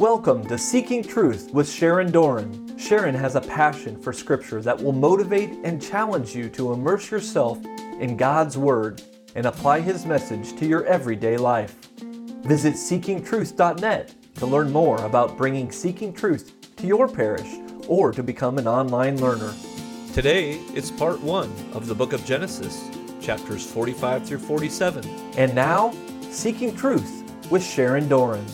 Welcome to Seeking Truth with Sharon Doran. Sharon has a passion for Scripture that will motivate and challenge you to immerse yourself in God's Word and apply His message to your everyday life. Visit seekingtruth.net to learn more about bringing Seeking Truth to your parish or to become an online learner. Today, it's part one of the book of Genesis, chapters 45 through 47. And now, Seeking Truth with Sharon Doran.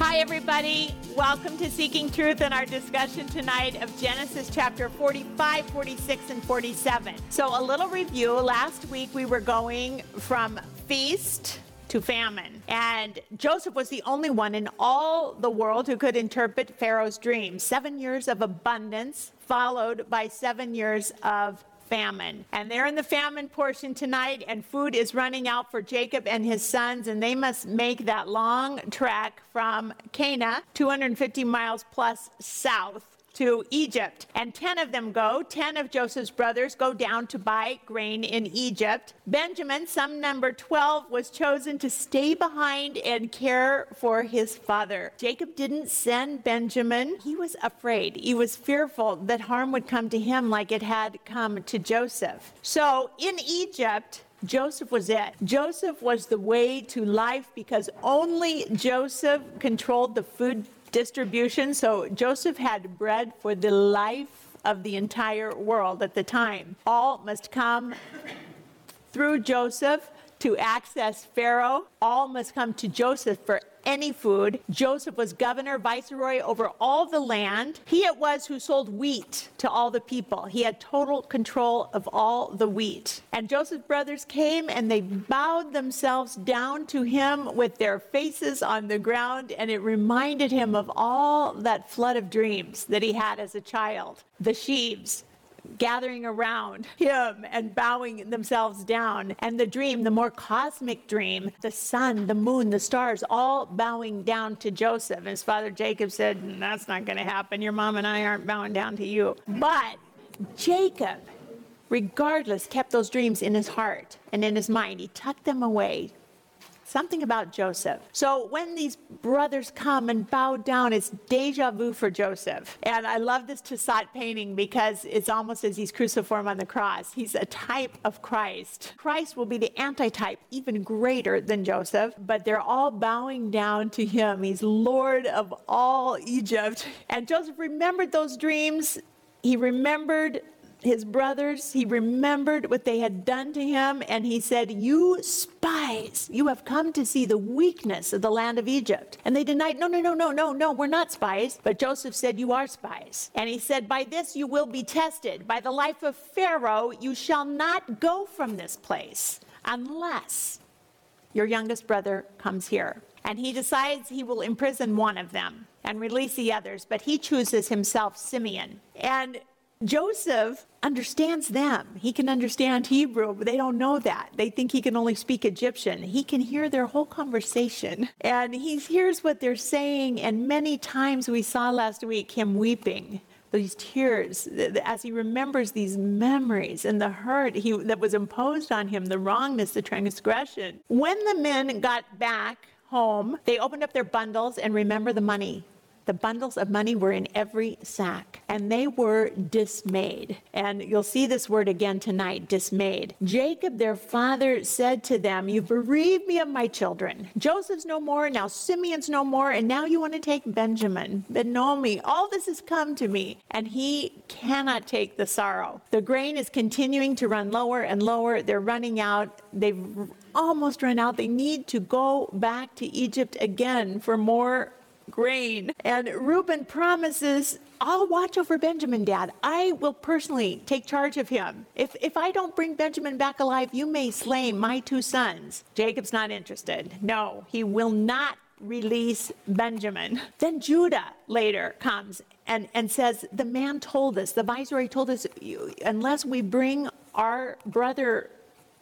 Hi, everybody. Welcome to Seeking Truth and our discussion tonight of Genesis chapter 45, 46, and 47. So, a little review. Last week we were going from feast to famine. And Joseph was the only one in all the world who could interpret Pharaoh's dream. Seven years of abundance, followed by seven years of famine. And they're in the famine portion tonight, and food is running out for Jacob and his sons, and they must make that long trek from Canaan, 250 miles plus south to Egypt. And 10 of them go. 10 of Joseph's brothers go down to buy grain in Egypt. Benjamin, some number 12, was chosen to stay behind and care for his father. Jacob didn't send Benjamin. He was afraid. He was fearful that harm would come to him like it had come to Joseph. So in Egypt, Joseph was it. Joseph was the way to life because only Joseph controlled the food distribution. So Joseph had bread for the life of the entire world at the time. All must come through Joseph to access Pharaoh. All must come to Joseph for any food. Joseph was governor, viceroy over all the land. He it was who sold wheat to all the people. He had total control of all the wheat. And Joseph's brothers came and they bowed themselves down to him with their faces on the ground, and it reminded him of all that flood of dreams that he had as a child. The sheaves, gathering around him and bowing themselves down. And the dream, the more cosmic dream, the sun, the moon, the stars, all bowing down to Joseph. And his father Jacob said, That's not going to happen. Your mom and I aren't bowing down to you. But Jacob, regardless, kept those dreams in his heart and in his mind. He tucked them away something about Joseph. So when these brothers come and bow down, it's deja vu for Joseph. And I love this Tissot painting because it's almost as he's cruciform on the cross. He's a type of Christ. Christ will be the antitype, even greater than Joseph, but they're all bowing down to him. He's Lord of all Egypt. And Joseph remembered those dreams. He remembered his brothers, he remembered what they had done to him, and he said, You spies, you have come to see the weakness of the land of Egypt. And they denied, No, no, no, no, no, no, we're not spies. But Joseph said, You are spies. And he said, By this you will be tested. By the life of Pharaoh, you shall not go from this place unless your youngest brother comes here. And he decides he will imprison one of them and release the others, but he chooses himself Simeon. And Joseph understands them. He can understand Hebrew, but they don't know that. They think he can only speak Egyptian. He can hear their whole conversation and he hears what they're saying. And many times we saw last week him weeping. These tears as he remembers these memories and the hurt he, that was imposed on him, the wrongness, the transgression. When the men got back home, they opened up their bundles and remember the money the bundles of money were in every sack, and they were dismayed. And you'll see this word again tonight dismayed. Jacob, their father, said to them, You've bereaved me of my children. Joseph's no more, now Simeon's no more, and now you want to take Benjamin, Benoni. All this has come to me, and he cannot take the sorrow. The grain is continuing to run lower and lower. They're running out. They've almost run out. They need to go back to Egypt again for more grain. And Reuben promises, I'll watch over Benjamin, Dad. I will personally take charge of him. If, if I don't bring Benjamin back alive, you may slay my two sons. Jacob's not interested. No, he will not release Benjamin. Then Judah later comes and, and says, The man told us, the viceroy told us, unless we bring our brother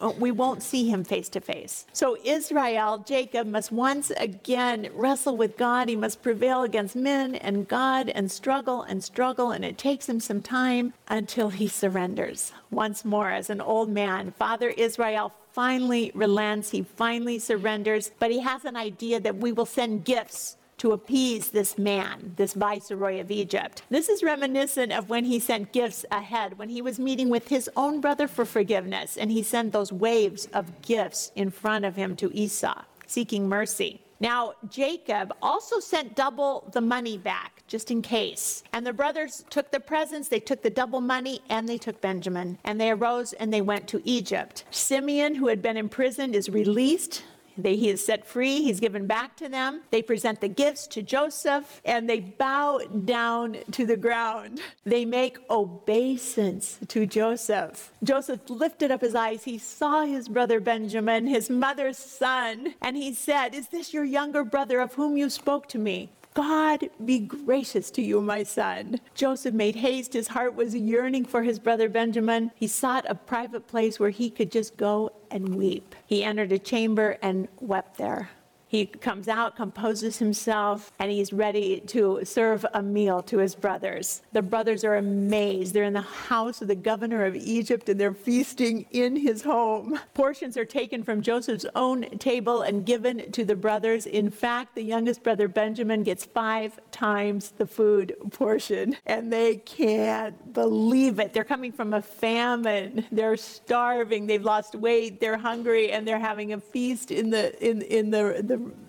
Oh, we won't see him face to face. So Israel, Jacob, must once again wrestle with God. He must prevail against men and God and struggle and struggle. And it takes him some time until he surrenders once more as an old man. Father Israel finally relents. He finally surrenders. But he has an idea that we will send gifts to appease this man, this viceroy of Egypt. This is reminiscent of when he sent gifts ahead, when he was meeting with his own brother for forgiveness, and he sent those waves of gifts in front of him to Esau, seeking mercy. Now, Jacob also sent double the money back, just in case. And the brothers took the presents, they took the double money, and they took Benjamin. And they arose and they went to Egypt. Simeon, who had been imprisoned, is released. They, he is set free. He's given back to them. They present the gifts to Joseph and they bow down to the ground. They make obeisance to Joseph. Joseph lifted up his eyes. He saw his brother Benjamin, his mother's son, and he said, Is this your younger brother of whom you spoke to me? God be gracious to you, my son. Joseph made haste. His heart was yearning for his brother Benjamin. He sought a private place where he could just go and weep. He entered a chamber and wept there. He comes out, composes himself, and he's ready to serve a meal to his brothers. The brothers are amazed. They're in the house of the governor of Egypt and they're feasting in his home. Portions are taken from Joseph's own table and given to the brothers. In fact, the youngest brother, Benjamin, gets five times the food portion, and they can't believe it. They're coming from a famine. They're starving. They've lost weight. They're hungry, and they're having a feast in the in in the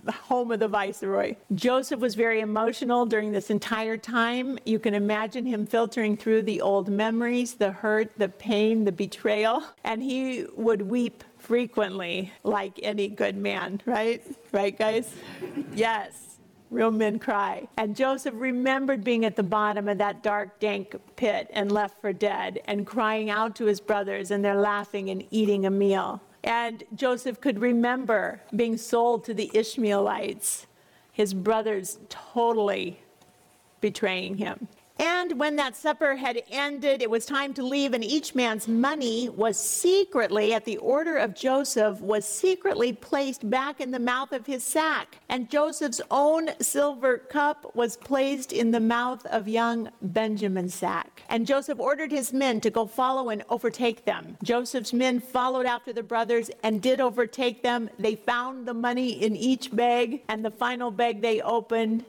the home of the viceroy. Joseph was very emotional during this entire time. You can imagine him filtering through the old memories, the hurt, the pain, the betrayal, and he would weep frequently like any good man, right? Right, guys? Yes. Real men cry. And Joseph remembered being at the bottom of that dark, dank pit and left for dead and crying out to his brothers, and they're laughing and eating a meal. And Joseph could remember being sold to the Ishmaelites, his brothers totally betraying him. And when that supper had ended, it was time to leave, and each man's money was secretly, at the order of Joseph, was secretly placed back in the mouth of his sack. And Joseph's own silver cup was placed in the mouth of young Benjamin's sack. And Joseph ordered his men to go follow and overtake them. Joseph's men followed after the brothers and did overtake them. They found the money in each bag, and the final bag they opened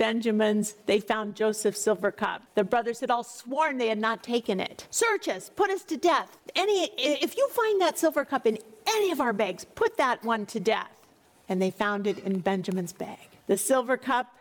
Benjamin's, they found Joseph's silver cup. The brothers had all sworn they had not taken it. Search us, put us to death. Any, if you find that silver cup in any of our bags, put that one to death. And they found it in Benjamin's bag. The silver cup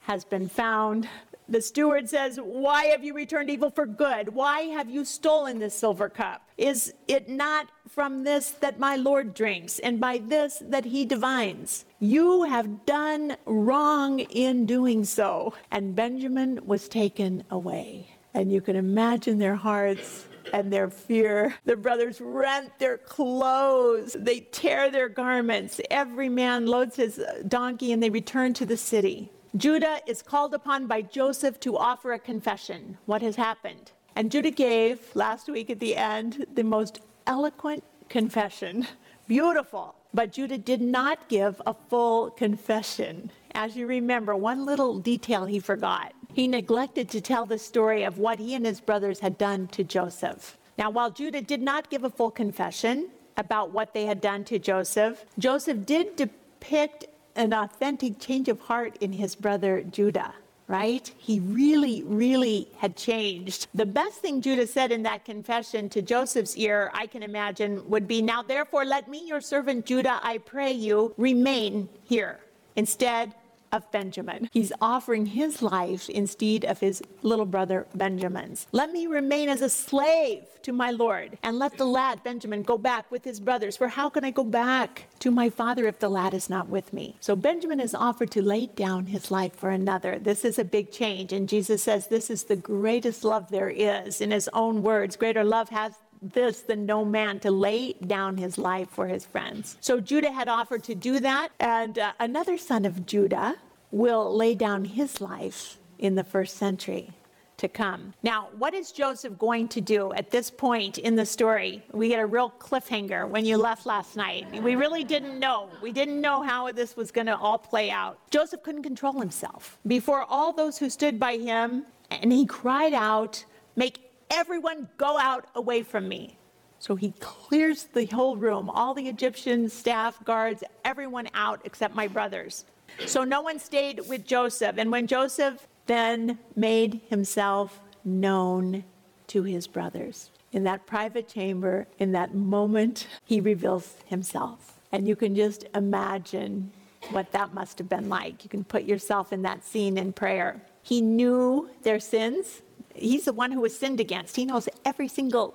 has been found. The steward says, Why have you returned evil for good? Why have you stolen this silver cup? Is it not from this that my Lord drinks, and by this that he divines? You have done wrong in doing so. And Benjamin was taken away. And you can imagine their hearts and their fear. The brothers rent their clothes, they tear their garments. Every man loads his donkey and they return to the city. Judah is called upon by Joseph to offer a confession. What has happened? And Judah gave last week at the end the most eloquent confession. Beautiful. But Judah did not give a full confession. As you remember, one little detail he forgot. He neglected to tell the story of what he and his brothers had done to Joseph. Now, while Judah did not give a full confession about what they had done to Joseph, Joseph did depict an authentic change of heart in his brother Judah right? He really, really had changed. The best thing Judah said in that confession to Joseph's ear, I can imagine, would be Now, therefore, let me, your servant Judah, I pray you, remain here. Instead, of Benjamin. He's offering his life instead of his little brother Benjamin's. Let me remain as a slave to my Lord, and let the lad Benjamin go back with his brothers. For how can I go back to my father if the lad is not with me? So Benjamin is offered to lay down his life for another. This is a big change, and Jesus says this is the greatest love there is. In his own words, greater love has this than no man to lay down his life for his friends. So Judah had offered to do that, and uh, another son of Judah will lay down his life in the first century to come. Now, what is Joseph going to do at this point in the story? We get a real cliffhanger when you left last night. We really didn't know. We didn't know how this was going to all play out. Joseph couldn't control himself before all those who stood by him, and he cried out, Make everyone go out away from me. So he clears the whole room, all the Egyptian staff, guards, everyone out except my brothers. So no one stayed with Joseph. And when Joseph then made himself known to his brothers, in that private chamber, in that moment, he reveals himself. And you can just imagine what that must have been like. You can put yourself in that scene in prayer. He knew their sins. He's the one who was sinned against. He knows every single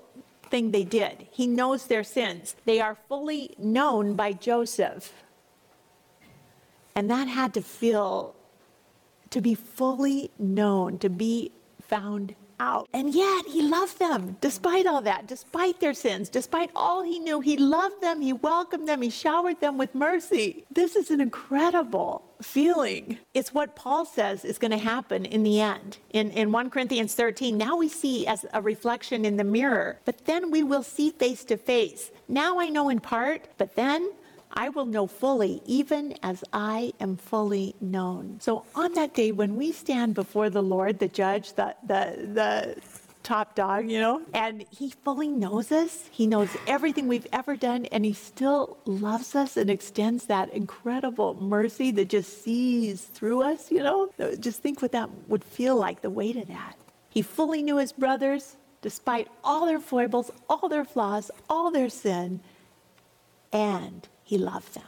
thing they did. He knows their sins. They are fully known by Joseph. And that had to feel to be fully known, to be found out. And yet he loved them despite all that, despite their sins, despite all he knew. He loved them, he welcomed them, he showered them with mercy. This is an incredible feeling. It's what Paul says is going to happen in the end. In, in 1 Corinthians 13, now we see as a reflection in the mirror, but then we will see face to face. Now I know in part, but then I will know fully, even as I am fully known. So on that day, when we stand before the Lord, the judge, the, the, the top dog, you know, and he fully knows us, he knows everything we've ever done, and he still loves us and extends that incredible mercy that just sees through us, you know. Just think what that would feel like, the weight of that. He fully knew his brothers, despite all their foibles, all their flaws, all their sin, and he loved them.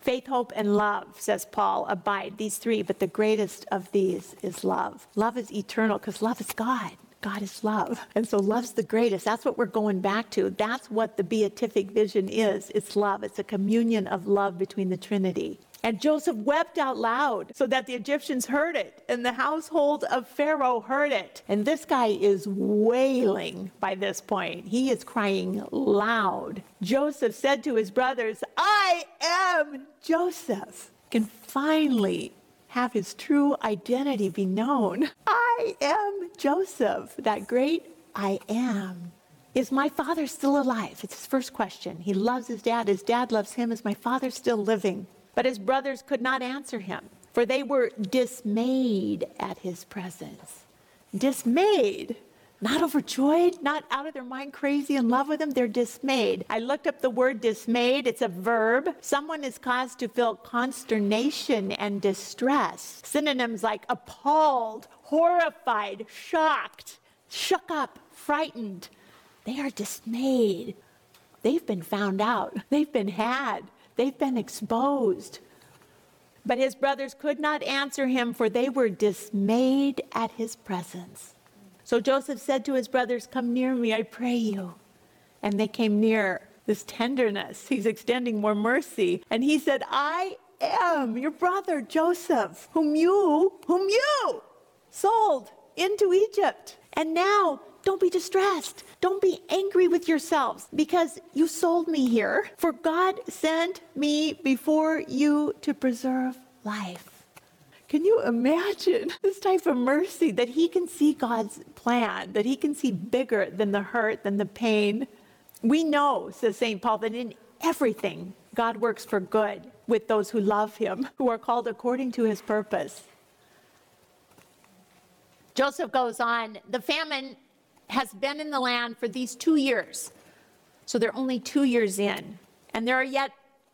Faith, hope, and love, says Paul, abide, these three, but the greatest of these is love. Love is eternal because love is God. God is love. And so love's the greatest. That's what we're going back to. That's what the beatific vision is. It's love. It's a communion of love between the Trinity. And Joseph wept out loud so that the Egyptians heard it, and the household of Pharaoh heard it. And this guy is wailing by this point. He is crying loud. Joseph said to his brothers, I am Joseph. Can finally have his true identity be known. I am Joseph, that great I am. Is my father still alive? It's his first question. He loves his dad. His dad loves him. Is my father still living? But his brothers could not answer him, for they were dismayed at his presence. Dismayed. Not overjoyed, not out of their mind crazy in love with him, they're dismayed. I looked up the word dismayed, it's a verb. Someone is caused to feel consternation and distress. Synonyms like appalled, horrified, shocked, shook up, frightened. They are dismayed. They've been found out, they've been had. They've been exposed. But his brothers could not answer him, for they were dismayed at his presence. So Joseph said to his brothers, Come near me, I pray you. And they came near. This tenderness, he's extending more mercy. And he said, I am your brother Joseph, whom you, whom you sold into Egypt. And now don't be distressed. Don't be angry with yourselves because you sold me here. For God sent me before you to preserve life. Can you imagine this type of mercy that he can see God's plan, that he can see bigger than the hurt, than the pain? We know, says St. Paul, that in everything God works for good with those who love him, who are called according to his purpose. Joseph goes on, the famine has been in the land for these two years. So they're only two years in. And there are yet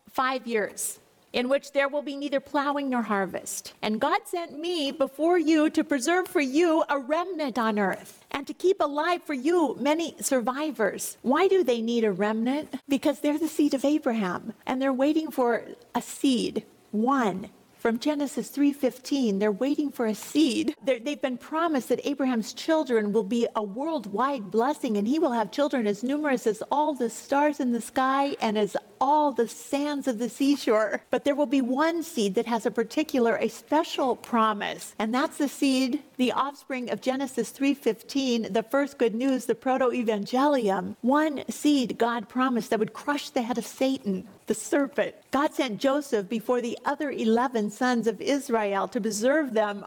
five years in which there will be neither plowing nor harvest. And God sent me before you to preserve for you a remnant on earth and to keep alive for you many survivors. Why do they need a remnant? Because they're the seed of Abraham and they're waiting for a seed, one from Genesis 3:15. They're waiting for a seed. they they've been promised that Abraham's children will be a worldwide blessing and he will have children as numerous as all the stars in the sky and as all the sands of the seashore. But there will be one seed that has a particular, a special promise, and that's the seed, the offspring of Genesis 3:15, the first good news, the proto-evangelium. One seed God promised that would crush the head of Satan, the serpent. God sent Joseph before the other 11 sons of Israel to preserve them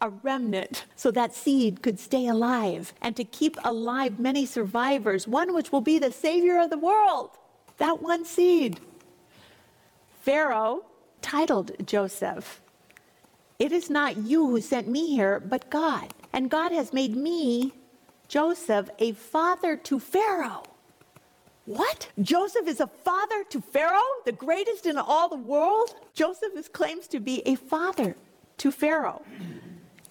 a remnant so that seed could stay alive and to keep alive many survivors, one which will be the Savior of the world that one seed. Pharaoh titled Joseph, It is not you who sent me here, but God. And God has made me, Joseph, a father to Pharaoh. What? Joseph is a father to Pharaoh, the greatest in all the world? Joseph is, claims to be a father to Pharaoh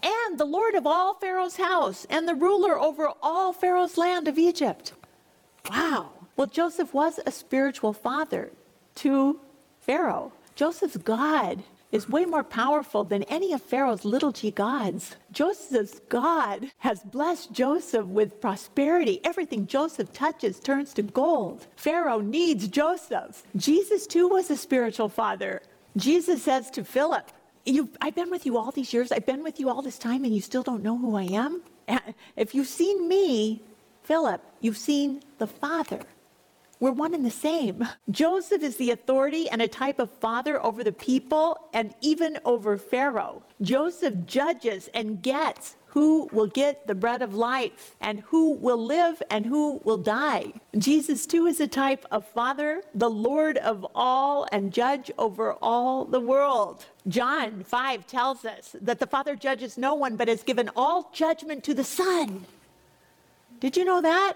and the Lord of all Pharaoh's house and the ruler over all Pharaoh's land of Egypt. Wow. Well, Joseph was a spiritual father to Pharaoh. Joseph's God is way more powerful than any of Pharaoh's little g gods. Joseph's God has blessed Joseph with prosperity. Everything Joseph touches turns to gold. Pharaoh needs Joseph. Jesus, too, was a spiritual father. Jesus says to Philip, I've been with you all these years, I've been with you all this time, and you still don't know who I am? If you've seen me, Philip, you've seen the Father. We're one and the same. Joseph is the authority and a type of father over the people and even over Pharaoh. Joseph judges and gets who will get the bread of life and who will live and who will die. Jesus, too, is a type of Father, the Lord of all and judge over all the world. John 5 tells us that the Father judges no one but has given all judgment to the Son. Did you know that?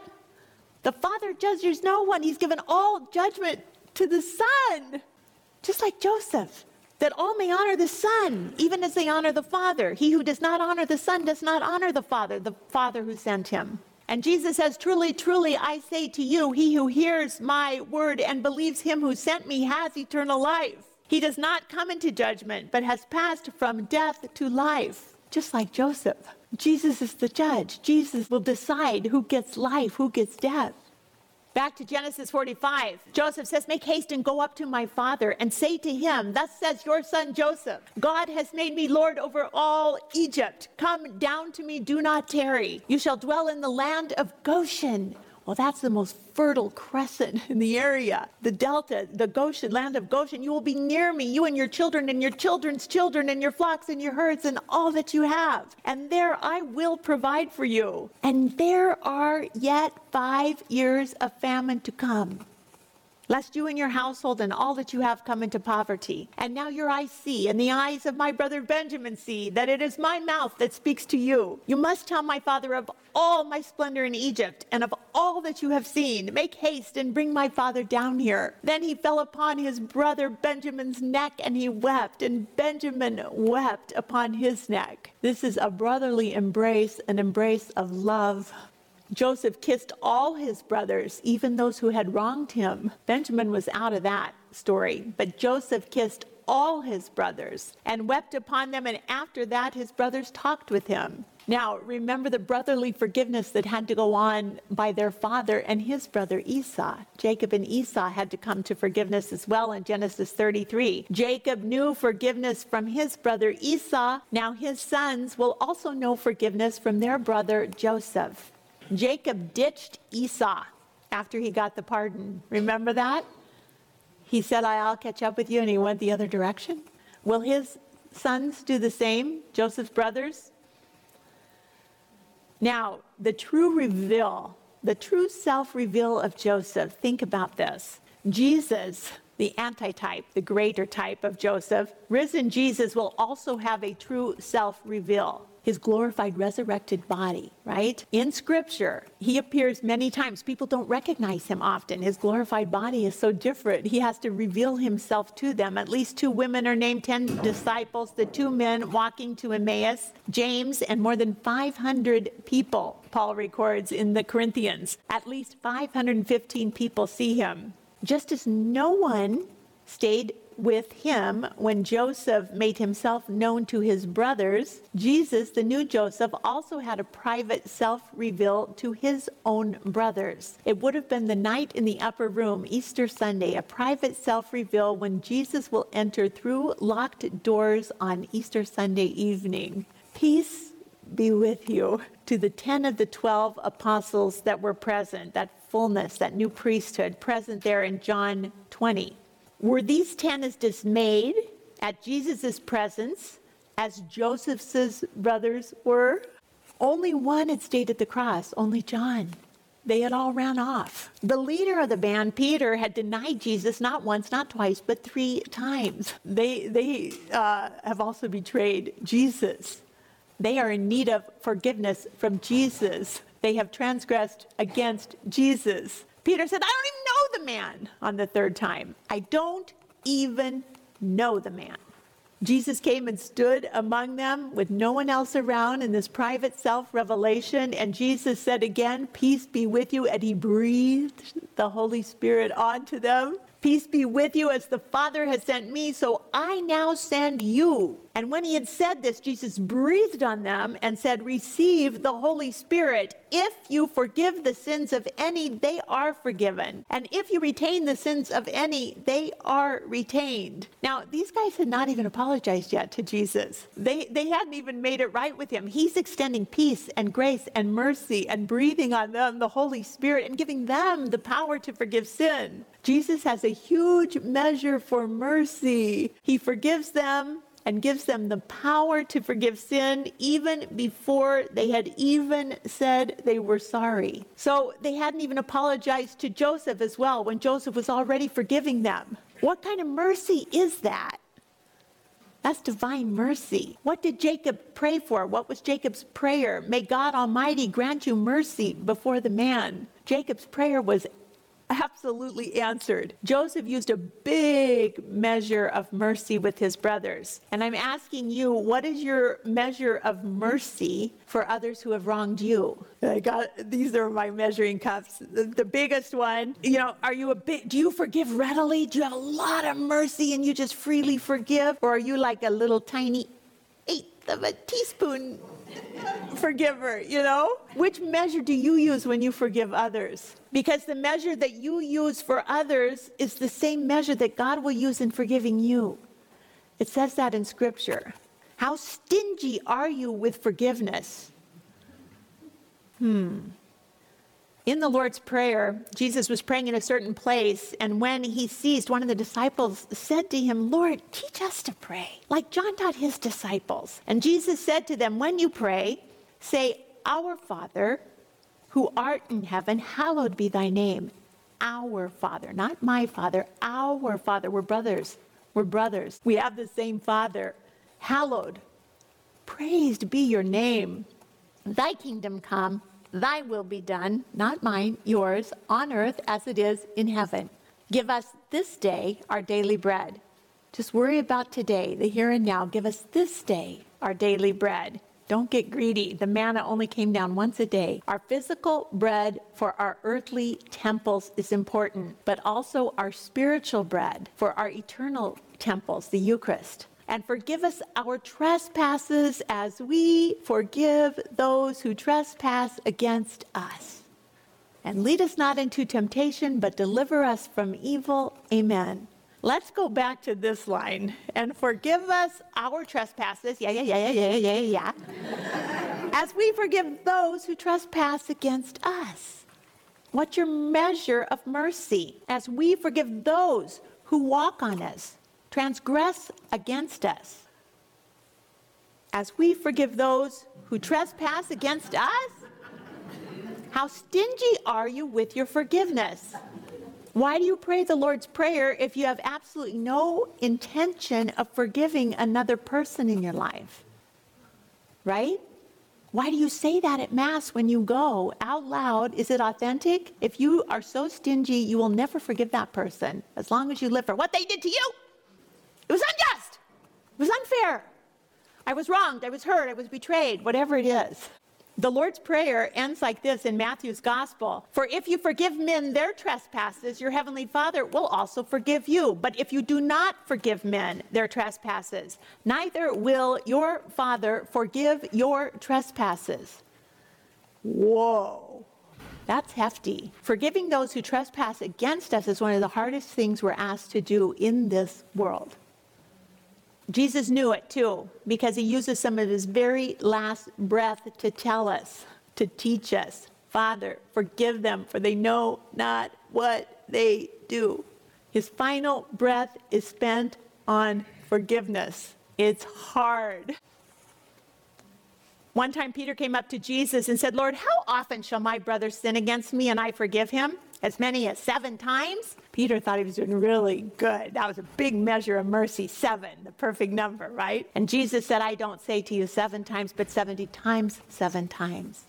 The Father judges no one, He's given all judgment to the Son, just like Joseph, that all may honor the Son, even as they honor the Father. He who does not honor the Son does not honor the Father, the Father who sent him. And Jesus says, Truly, truly, I say to you, he who hears my word and believes him who sent me has eternal life. He does not come into judgment, but has passed from death to life, just like Joseph. Jesus is the judge. Jesus will decide who gets life, who gets death. Back to Genesis 45. Joseph says, Make haste and go up to my father and say to him, Thus says your son Joseph, God has made me Lord over all Egypt. Come down to me, do not tarry. You shall dwell in the land of Goshen well, that's the most fertile crescent in the area, the delta, the Goshen, land of Goshen. You will be near me, you and your children, and your children's children, and your flocks, and your herds, and all that you have. And there I will provide for you. And there are yet five years of famine to come lest you and your household and all that you have come into poverty. And now your eyes see, and the eyes of my brother Benjamin see, that it is my mouth that speaks to you. You must tell my father of all my splendor in Egypt, and of all that you have seen. Make haste and bring my father down here. Then he fell upon his brother Benjamin's neck, and he wept, and Benjamin wept upon his neck. This is a brotherly embrace, an embrace of love. Joseph kissed all his brothers, even those who had wronged him. Benjamin was out of that story, but Joseph kissed all his brothers and wept upon them, and after that, his brothers talked with him. Now, remember the brotherly forgiveness that had to go on by their father and his brother Esau. Jacob and Esau had to come to forgiveness as well in Genesis 33. Jacob knew forgiveness from his brother Esau. Now, his sons will also know forgiveness from their brother Joseph. Jacob ditched Esau after he got the pardon. Remember that? He said, I'll catch up with you, and he went the other direction. Will his sons do the same, Joseph's brothers? Now, the true reveal, the true self reveal of Joseph, think about this. Jesus, the antitype, the greater type of Joseph, risen Jesus will also have a true self reveal his glorified resurrected body, right? In scripture, he appears many times. People don't recognize him often. His glorified body is so different. He has to reveal himself to them. At least two women are named, 10 disciples, the two men walking to Emmaus, James, and more than 500 people, Paul records in the Corinthians. At least 515 people see him. Just as no one stayed with him when Joseph made himself known to his brothers, Jesus, the new Joseph, also had a private self reveal to his own brothers. It would have been the night in the upper room, Easter Sunday, a private self reveal when Jesus will enter through locked doors on Easter Sunday evening. Peace be with you. To the 10 of the 12 apostles that were present, that fullness, that new priesthood present there in John 20. Were these ten as dismayed at Jesus' presence as Joseph's brothers were? Only one had stayed at the cross, only John. They had all ran off. The leader of the band, Peter, had denied Jesus not once, not twice, but three times. They, they uh, have also betrayed Jesus. They are in need of forgiveness from Jesus. They have transgressed against Jesus. Peter said, I don't even man on the third time. I don't even know the man. Jesus came and stood among them with no one else around in this private self revelation. And Jesus said again, Peace be with you. And he breathed the Holy Spirit onto them. Peace be with you as the Father has sent me, so I now send you. And when he had said this, Jesus breathed on them and said, Receive the Holy Spirit. If you forgive the sins of any, they are forgiven. And if you retain the sins of any, they are retained. Now, these guys had not even apologized yet to Jesus. They, they hadn't even made it right with him. He's extending peace and grace and mercy and breathing on them the Holy Spirit and giving them the power to forgive sin. Jesus has a huge measure for mercy. He forgives them and gives them the power to forgive sin even before they had even said they were sorry. So they hadn't even apologized to Joseph as well when Joseph was already forgiving them. What kind of mercy is that? That's divine mercy. What did Jacob pray for? What was Jacob's prayer? May God Almighty grant you mercy before the man. Jacob's prayer was absolutely answered. Joseph used a big measure of mercy with his brothers. And I'm asking you, what is your measure of mercy for others who have wronged you? I got these are my measuring cups. The, the biggest one, you know, are you a bit do you forgive readily? Do you have a lot of mercy and you just freely forgive? Or are you like a little tiny eighth of a teaspoon forgiver, you know? Which measure do you use when you forgive others? Because the measure that you use for others is the same measure that God will use in forgiving you. It says that in Scripture. How stingy are you with forgiveness? Hmm. In the Lord's Prayer, Jesus was praying in a certain place, and when he ceased, one of the disciples said to him, Lord, teach us to pray, like John taught his disciples. And Jesus said to them, When you pray, say, Our Father, who art in heaven, hallowed be thy name. Our Father, not my Father, our Father. We're brothers. We're brothers. We have the same Father. Hallowed. Praised be your name. Thy kingdom come Thy will be done, not mine, yours, on earth as it is in heaven. Give us this day our daily bread. Just worry about today, the here and now. Give us this day our daily bread. Don't get greedy. The manna only came down once a day. Our physical bread for our earthly temples is important, but also our spiritual bread for our eternal temples, the Eucharist and forgive us our trespasses as we forgive those who trespass against us. And lead us not into temptation, but deliver us from evil. Amen. Let's go back to this line and forgive us our trespasses. Yeah, yeah, yeah, yeah, yeah, yeah, yeah. as we forgive those who trespass against us. What's your measure of mercy? As we forgive those who walk on us transgress against us. As we forgive those who trespass against us, how stingy are you with your forgiveness? Why do you pray the Lord's Prayer if you have absolutely no intention of forgiving another person in your life? Right? Why do you say that at Mass when you go out loud? Is it authentic? If you are so stingy, you will never forgive that person as long as you live for what they did to you. It was unjust. It was unfair. I was wronged. I was hurt. I was betrayed, whatever it is. The Lord's Prayer ends like this in Matthew's Gospel For if you forgive men their trespasses, your heavenly Father will also forgive you. But if you do not forgive men their trespasses, neither will your Father forgive your trespasses. Whoa. That's hefty. Forgiving those who trespass against us is one of the hardest things we're asked to do in this world. Jesus knew it too, because he uses some of his very last breath to tell us, to teach us, Father, forgive them, for they know not what they do. His final breath is spent on forgiveness. It's hard. One time, Peter came up to Jesus and said, Lord, how often shall my brother sin against me and I forgive him? As many as seven times? Peter thought he was doing really good. That was a big measure of mercy, seven, the perfect number, right? And Jesus said, I don't say to you seven times, but 70 times seven times.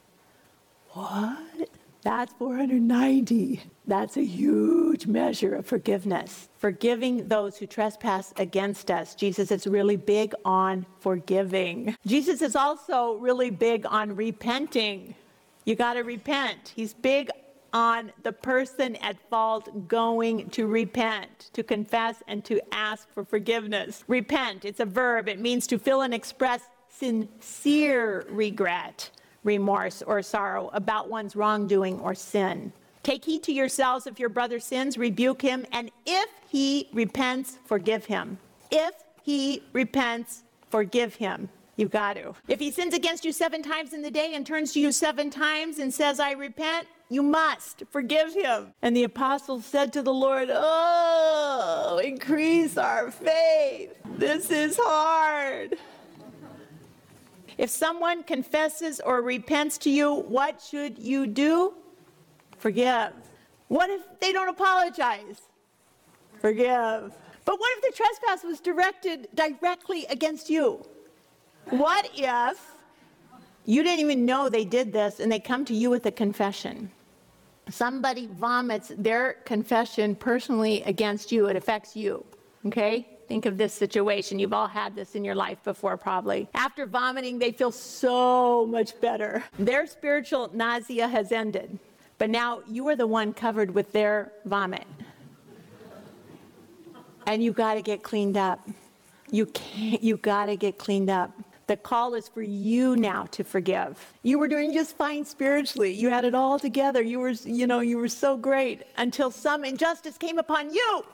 What? That's 490. That's a huge measure of forgiveness. Forgiving those who trespass against us. Jesus is really big on forgiving. Jesus is also really big on repenting. You got to repent. He's big on the person at fault going to repent, to confess, and to ask for forgiveness. Repent, it's a verb, it means to feel and express sincere regret, remorse, or sorrow about one's wrongdoing or sin. Take heed to yourselves if your brother sins, rebuke him, and if he repents, forgive him. If he repents, forgive him. You got to. If he sins against you seven times in the day and turns to you seven times and says, I repent, you must forgive him. And the apostles said to the Lord, Oh, increase our faith. This is hard. If someone confesses or repents to you, what should you do? Forgive. What if they don't apologize? Forgive. But what if the trespass was directed directly against you? What if you didn't even know they did this and they come to you with a confession? Somebody vomits their confession personally against you, it affects you. Okay? Think of this situation. You've all had this in your life before, probably. After vomiting, they feel so much better. Their spiritual nausea has ended, but now you are the one covered with their vomit. And you've got to get cleaned up. You can't, you got to get cleaned up. The call is for you now to forgive. You were doing just fine spiritually. You had it all together. You were, you know, you were so great until some injustice came upon you.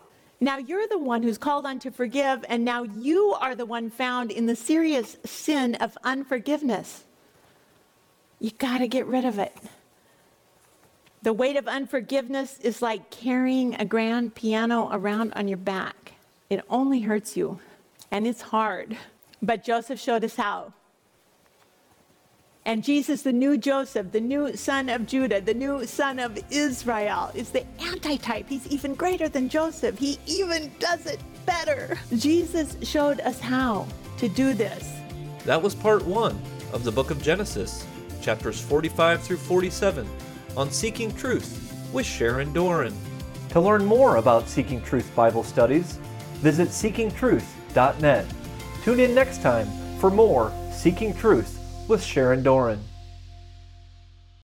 Now you're the one who's called on to forgive, and now you are the one found in the serious sin of unforgiveness. You got to get rid of it. The weight of unforgiveness is like carrying a grand piano around on your back. It only hurts you, and it's hard. But Joseph showed us how. And Jesus, the new Joseph, the new son of Judah, the new son of Israel, is the antitype. He's even greater than Joseph. He even does it better. Jesus showed us how to do this. That was part one of the book of Genesis, chapters 45 through 47, on Seeking Truth with Sharon Doran. To learn more about Seeking Truth Bible studies, visit seekingtruth.net. Tune in next time for more Seeking Truth with Sharon Doran.